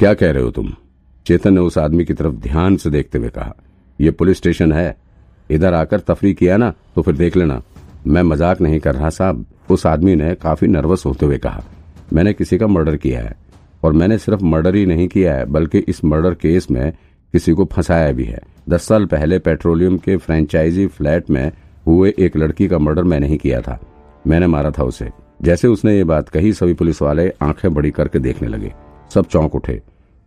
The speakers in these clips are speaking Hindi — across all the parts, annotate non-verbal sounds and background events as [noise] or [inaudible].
क्या कह रहे हो तुम? चेतन ने उस आदमी की तरफ़ ध्यान से देखते हुए कहा यह पुलिस स्टेशन है। इधर आकर तफरी किया ना तो फिर देख लेना। मैं मज़ाक नहीं कर रहा साहब। उस आदमी ने काफ़ी नर्वस होते हुए कहा, मैंने किसी का मर्डर किया है, और मैंने सिर्फ़ मर्डर ही नहीं किया है, बल्कि इस मर्डर केस में किसी को फंसाया भी है। दस साल पहले पेट्रोलियम के फ्रेंचाइजी फ्लैट में हुए एक लड़की का मर्डर मैंने ही किया था। मैंने मारा था उसे। जैसे उसने ये बात कही, सभी पुलिस वाले आँखें बड़ी करके देखने लगे। सब चौंक उठे।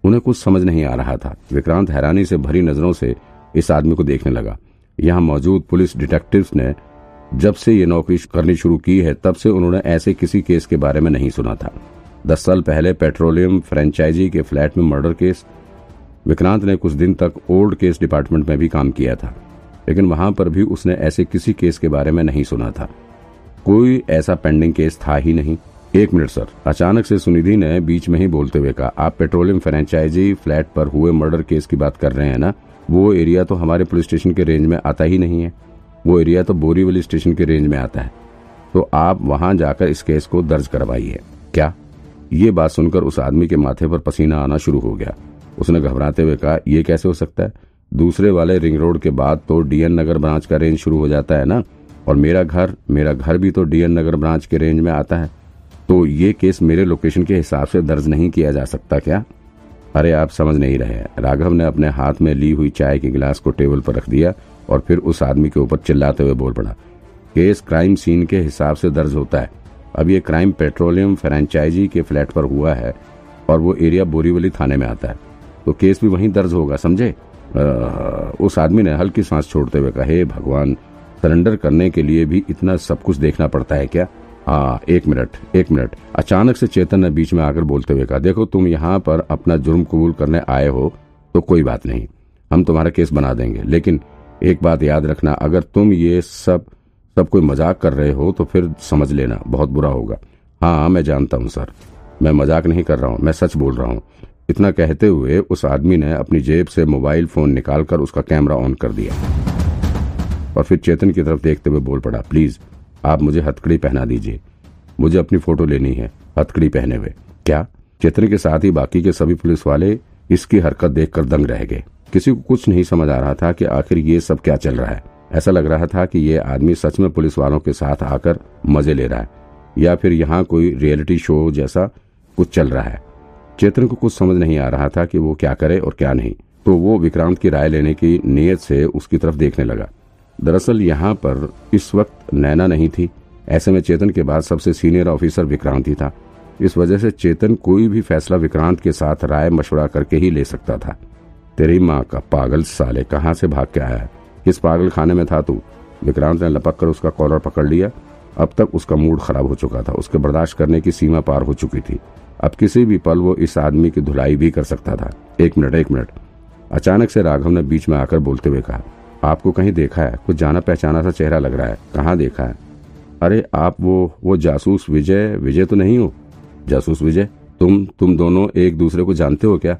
उन्हें कुछ समझ नहीं आ रहा था। विक्रांत हैरानी से भरी नज़रों से इस आदमी को देखने लगा। यहाँ मौजूद पुलिस डिटेक्टिव्स ने जब से ये नौकरी करनी शुरू की है, तब से उन्होंने ऐसे किसी केस के बारे में नहीं सुना था। दस साल पहले पेट्रोलियम फ्रेंचाइजी के फ्लैट में मर्डर केस, विक्रांत ने कुछ दिन तक ओल्ड केस डिपार्टमेंट में भी काम किया था। लेकिन वहाँ पर भी उसने ऐसे किसी केस के बारे में नहीं सुना था। कोई ऐसा पेंडिंग केस था ही नहीं। एक मिनट, सर। अचानक से सुनिधि ने बीच में ही बोलते हुए कहा, आप पेट्रोलियम फ्रेंचाइजी फ्लैट पर हुए मर्डर केस की बात कर रहे हैं ना? वो एरिया तो हमारे पुलिस स्टेशन के रेंज में आता ही नहीं है। वो एरिया तो बोरीवली स्टेशन के रेंज में आता है। तो आप वहाँ जाकर इस केस को दर्ज करवाइए। क्या? ये बात सुनकर उस आदमी के माथे पर पसीना आना शुरू हो गया। उसने घबराते हुए कहा यह कैसे हो सकता है? दूसरे वाले रिंग रोड के बाद तो डीएन नगर ब्रांच का रेंज शुरू हो जाता है ना? और मेरा घर मेरा घर भी तो डीएन नगर ब्रांच के रेंज में आता है। तो ये केस मेरे लोकेशन के हिसाब से दर्ज नहीं किया जा सकता क्या? अरे आप समझ नहीं रहे राघव ने अपने हाथ में ली हुई चाय के गिलास को टेबल पर रख दिया और फिर उस आदमी के ऊपर चिल्लाते हुए बोल पड़ा, केस क्राइम सीन के हिसाब से दर्ज होता है। अब ये क्राइम पेट्रोलियम फ्रेंचाइजी के फ्लैट पर हुआ है और वो एरिया बोरीवली थाने में आता है। तो केस भी वहीं दर्ज होगा, समझे? उस आदमी ने हल्की सांस छोड़ते हुए कहा, हे भगवान, सरेंडर करने के लिए भी इतना सब कुछ देखना पड़ता है क्या? हाँ एक मिनट एक मिनट। अचानक से चेतन ने बीच में आकर बोलते हुए कहा, देखो, तुम यहाँ पर अपना जुर्म कबूल करने आए हो तो कोई बात नहीं। हम तुम्हारा केस बना देंगे। लेकिन एक बात याद रखना, अगर तुम ये सब सब कोई मज़ाक कर रहे हो तो फिर समझ लेना, बहुत बुरा होगा। हाँ मैं जानता हूँ, सर। मैं मज़ाक नहीं कर रहा हूँ, मैं सच बोल रहा हूँ। इतना कहते हुए उस आदमी ने अपनी जेब से मोबाइल फ़ोन निकालकर उसका कैमरा ऑन कर दिया। और फिर चेतन की तरफ़ देखते हुए बोल पड़ा, प्लीज़ आप मुझे हथकड़ी पहना दीजिए। मुझे अपनी फ़ोटो लेनी है, हथकड़ी पहने हुए। क्या? चेतन के साथ ही बाकी के सभी पुलिस वाले इसकी हरकत देखकर दंग रह गए। किसी को कुछ नहीं समझ आ रहा था कि आखिर ये सब क्या चल रहा है। ऐसा लग रहा था कि ये आदमी सच में पुलिस वालों के साथ आकर मज़े ले रहा है, या फिर यहाँ कोई रियलिटी शो जैसा कुछ चल रहा है। चेतन को कुछ समझ नहीं आ रहा था कि वो क्या करे और क्या नहीं। तो वो विक्रांत की राय लेने की नीयत से उसकी तरफ़ देखने लगा। दरअसल यहाँ पर इस वक्त नैना नहीं थी। ऐसे में चेतन के बाद सबसे सीनियर ऑफिसर विक्रांत ही था। इस वजह से चेतन कोई भी फैसला विक्रांत के साथ राय मशवरा करके ही ले सकता था। तेरी माँ का पागल साले कहाँ से भाग के आया है? किस पागल खाने में था तू? विक्रांत ने लपक कर उसका कॉलर पकड़ लिया। अब तक उसका मूड खराब हो चुका था। उसके बर्दाश्त करने की सीमा पार हो चुकी थी। अब किसी भी पल वो इस आदमी की धुलाई भी कर सकता था। एक मिनट एक मिनट। अचानक से राघव ने बीच में आकर बोलते हुए कहा आपको कहीं देखा है? कुछ जाना पहचाना सा चेहरा लग रहा है। कहाँ देखा है? अरे, आप वो वो जासूस विजय विजय तो नहीं हो? जासूस विजय, तुम तुम दोनों एक दूसरे को जानते हो क्या?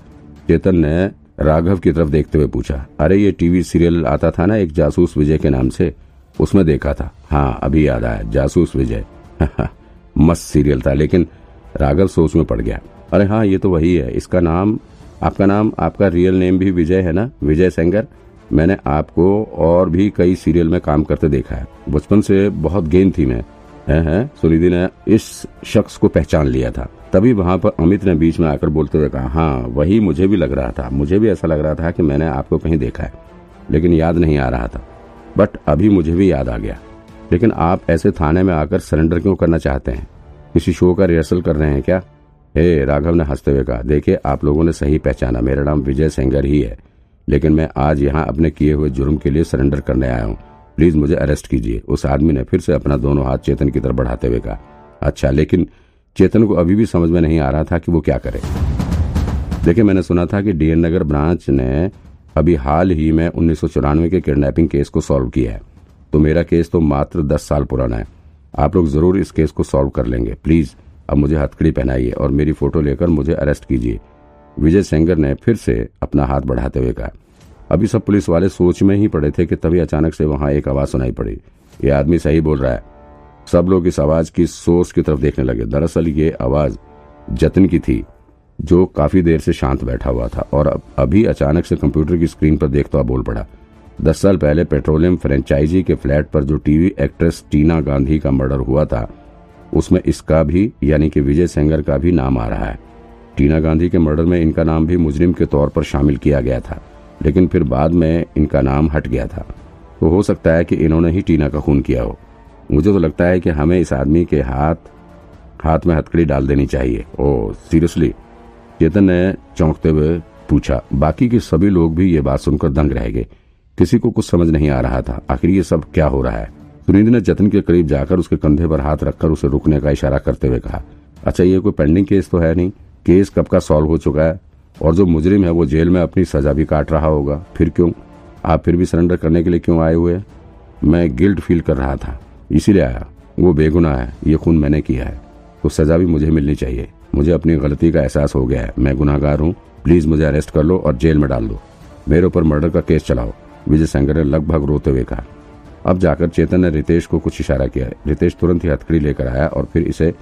चेतन ने राघव की तरफ़ देखते हुए पूछा। अरे, ये टीवी सीरियल आता था ना एक जासूस विजय के नाम से? उसमें देखा था। हाँ अभी याद आया। जासूस विजय। [laughs] मस्त सीरियल था, लेकिन राघव सोच में पड़ गया। अरे हाँ ये तो वही है। इसका नाम, आपका नाम, आपका रियल नेम भी विजय है ना? विजय सेंगर? मैंने आपको और भी कई सीरियल में काम करते देखा है। बचपन से बहुत गेंद थी मैं। है, है सुनिधि ने इस शख्स को पहचान लिया था। तभी वहाँ पर अमित ने बीच में आकर बोलते हुए कहा हाँ वही मुझे भी लग रहा था। मुझे भी ऐसा लग रहा था कि मैंने आपको कहीं देखा है लेकिन याद नहीं आ रहा था। बट अभी मुझे भी याद आ गया। लेकिन आप ऐसे थाने में आकर सरेंडर क्यों करना चाहते हैं? किसी शो का रिहर्सल कर रहे हैं क्या? हे राघव ने हँसते हुए कहा देखिए आप लोगों ने सही पहचाना। मेरा नाम विजय सेंगर ही है। लेकिन मैं आज यहाँ अपने किए हुए जुर्म के लिए सरेंडर करने आया हूँ। प्लीज़ मुझे अरेस्ट कीजिए। उस आदमी ने फिर से अपना दोनों हाथ चेतन की तरफ़ बढ़ाते हुए कहा। अच्छा लेकिन चेतन को अभी भी समझ में नहीं आ रहा था कि वो क्या करे। देखिए, मैंने सुना था कि डीएन नगर ब्रांच ने अभी हाल ही में उन्नीस सौ चौरानवे के किडनैपिंग केस को सॉल्व किया है। तो मेरा केस तो मात्र दस साल पुराना है। आप लोग ज़रूर इस केस को सॉल्व कर लेंगे। प्लीज़, अब मुझे हथकड़ी पहनाइए और मेरी फ़ोटो लेकर मुझे अरेस्ट कीजिए। विजय सेंगर ने फिर से अपना हाथ बढ़ाते हुए कहा। अभी सब पुलिस वाले सोच में ही पड़े थे कि तभी अचानक से वहाँ एक आवाज़ सुनाई पड़ी। ये आदमी सही बोल रहा है। सब लोग इस आवाज़ की सोर्स की तरफ़ देखने लगे। दरअसल ये आवाज़ जतन की थी, जो काफ़ी देर से शांत बैठा हुआ था और अभी अचानक से कंप्यूटर की स्क्रीन पर देखता हुआ बोल पड़ा। दस साल पहले पेट्रोलियम फ्रेंचाइजी के फ्लैट पर जो टीवी एक्ट्रेस टीना गांधी का मर्डर हुआ था, उसमें इसका भी, यानी कि विजय सेंगर का भी नाम आ रहा है। टीना गांधी के मर्डर में इनका नाम भी मुजरिम के तौर पर शामिल किया गया था, लेकिन फिर बाद में इनका नाम हट गया था। तो हो सकता है कि इन्होंने ही टीना का खून किया हो। मुझे तो लगता है कि हमें इस आदमी के हाथ हाथ में हथकड़ी डाल देनी चाहिए। ओ, सीरियसली, चेतन ने चौंकते हुए पूछा, बाकी के सभी लोग भी ये बात सुनकर दंग रह गए। किसी को कुछ समझ नहीं आ रहा था, आखिर ये सब क्या हो रहा है? सुनींद्र ने जतन के करीब जाकर उसके कंधे पर हाथ रखकर उसे रुकने का इशारा करते हुए कहा अच्छा ये कोई पेंडिंग केस तो है नहीं? केस कब का सॉल्व हो चुका है और जो मुजरिम है वो जेल में अपनी सजा भी काट रहा होगा। फिर क्यों? आप फिर भी सरेंडर करने के लिए क्यों आए हुए? मैं गिल्ट फील कर रहा था। इसीलिए आया। वो बेगुनाह है। ये खून मैंने किया है। तो सजा भी मुझे मिलनी चाहिए। मुझे अपनी गलती का एहसास हो गया है। मैं गुनाहगार हूँ। प्लीज़ मुझे अरेस्ट कर लो और जेल में डाल दो। मेरे ऊपर मर्डर का केस चलाओ। विजय शंकर ने लगभग रोते हुए कहा। अब जाकर चेतन ने रितेश को कुछ इशारा किया। रितेश तुरंत ही हथकड़ी लेकर आया और फिर इसे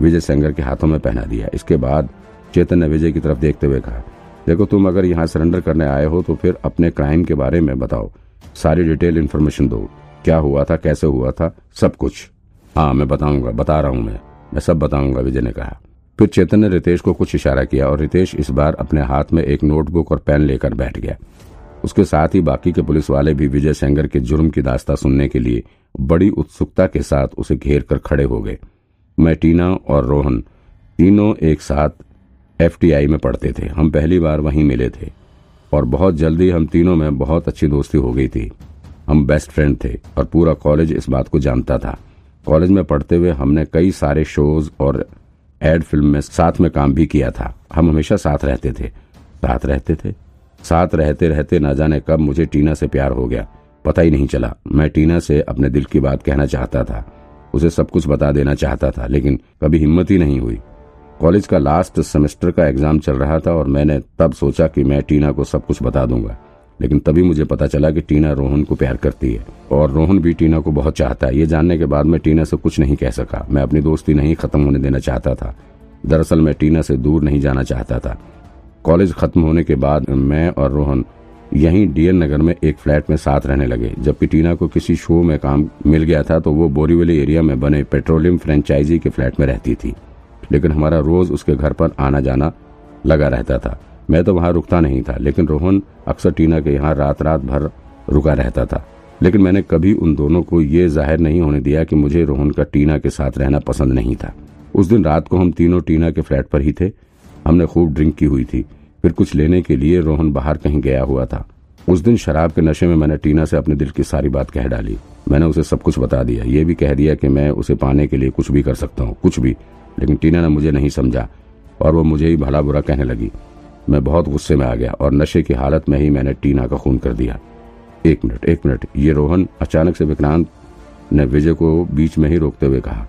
विजय सेंगर के हाथों में पहना दिया। इसके बाद चेतन ने विजय की तरफ़ देखते हुए कहा, देखो, तुम अगर यहाँ सरेंडर करने आए हो तो फिर अपने क्राइम के बारे में बताओ। सारी डिटेल इन्फॉर्मेशन दो। क्या हुआ था, कैसे हुआ था, सब कुछ। हाँ मैं बताऊँगा, बता रहा हूँ मैं। मैं सब बताऊँगा, विजय ने कहा। फिर चेतन ने रितेश को कुछ इशारा किया और रितेश इस बार अपने हाथ में एक नोटबुक और पेन लेकर बैठ गया। उसके साथ ही बाकी के पुलिस वाले भी विजय सेंगर के जुर्म की दास्ता सुनने के लिए बड़ी उत्सुकता के साथ उसे घेर कर खड़े हो गए। मैं, टीना और रोहन, तीनों एक साथ एफटीआई में पढ़ते थे। हम पहली बार वहीं मिले थे। और बहुत जल्दी हम तीनों में बहुत अच्छी दोस्ती हो गई थी। हम बेस्ट फ्रेंड थे और पूरा कॉलेज इस बात को जानता था। कॉलेज में पढ़ते हुए हमने कई सारे शोज़ और एड फ़िल्म में साथ में काम भी किया था। हम हमेशा साथ रहते थे। साथ रहते थे? साथ रहते रहते न जाने कब मुझे टीना से प्यार हो गया। पता ही नहीं चला। मैं टीना से अपने दिल की बात कहना चाहता था। उसे सब कुछ बता देना चाहता था, लेकिन कभी हिम्मत ही नहीं हुई। कॉलेज का लास्ट सेमेस्टर का एग्ज़ाम चल रहा था और मैंने तब सोचा कि मैं टीना को सब कुछ बता दूँगा। लेकिन तभी मुझे पता चला कि टीना रोहन को प्यार करती है। और रोहन भी टीना को बहुत चाहता है। ये जानने के बाद मैं टीना से कुछ नहीं कह सका। मैं अपनी दोस्ती नहीं खत्म होने देना चाहता था। दरअसल मैं टीना से दूर नहीं जाना चाहता था। कॉलेज खत्म होने के बाद मैं और रोहन यहीं डीएन नगर में एक फ्लैट में साथ रहने लगे। जबकि टीना को किसी शो में काम मिल गया था तो वो बोरीवली एरिया में बने पेट्रोलियम फ्रेंचाइजी के फ्लैट में रहती थी। लेकिन हमारा रोज उसके घर पर आना जाना लगा रहता था। मैं तो वहाँ रुकता नहीं था, लेकिन रोहन अक्सर टीना के यहाँ रात रात भर रुका रहता था। लेकिन मैंने कभी उन दोनों को ये ज़ाहिर नहीं होने दिया कि मुझे रोहन का टीना के साथ रहना पसंद नहीं था। उस दिन रात को हम तीनों टीना के फ्लैट पर ही थे। हमने खूब ड्रिंक की हुई थी। फिर कुछ लेने के लिए रोहन बाहर कहीं गया हुआ था। उस दिन शराब के नशे में मैंने टीना से अपने दिल की सारी बात कह डाली। मैंने उसे सब कुछ बता दिया। ये भी कह दिया कि मैं उसे पाने के लिए कुछ भी कर सकता हूँ, कुछ भी। लेकिन टीना ने मुझे नहीं समझा और वो मुझे ही भला बुरा कहने लगी। मैं बहुत गुस्से में आ गया और नशे की हालत में ही मैंने टीना का खून कर दिया। एक मिनट एक मिनट, ये रोहन अचानक से विक्रांत ने विजय को बीच में ही रोकते हुए कहा।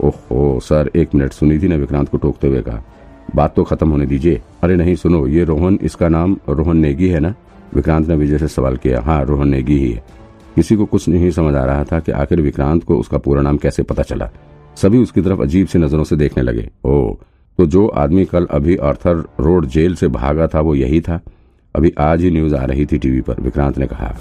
ओहो, सर, एक मिनट, सुनी थी ने विक्रांत को टोकते हुए कहा। बात तो खत्म होने दीजिए। अरे नहीं, सुनो, ये रोहन, इसका नाम रोहन नेगी है ना? विक्रांत ने विजय से सवाल किया। हाँ रोहन नेगी ही है। किसी को कुछ नहीं समझ आ रहा था कि आखिर विक्रांत को उसका पूरा नाम कैसे पता चला? सभी उसकी तरफ़ अजीब सी नज़रों से देखने लगे। ओ तो जो आदमी कल अभी आर्थर रोड जेल से भागा था वो यही था? अभी आज ही न्यूज़ आ रही थी टीवी पर, विक्रांत ने कहा।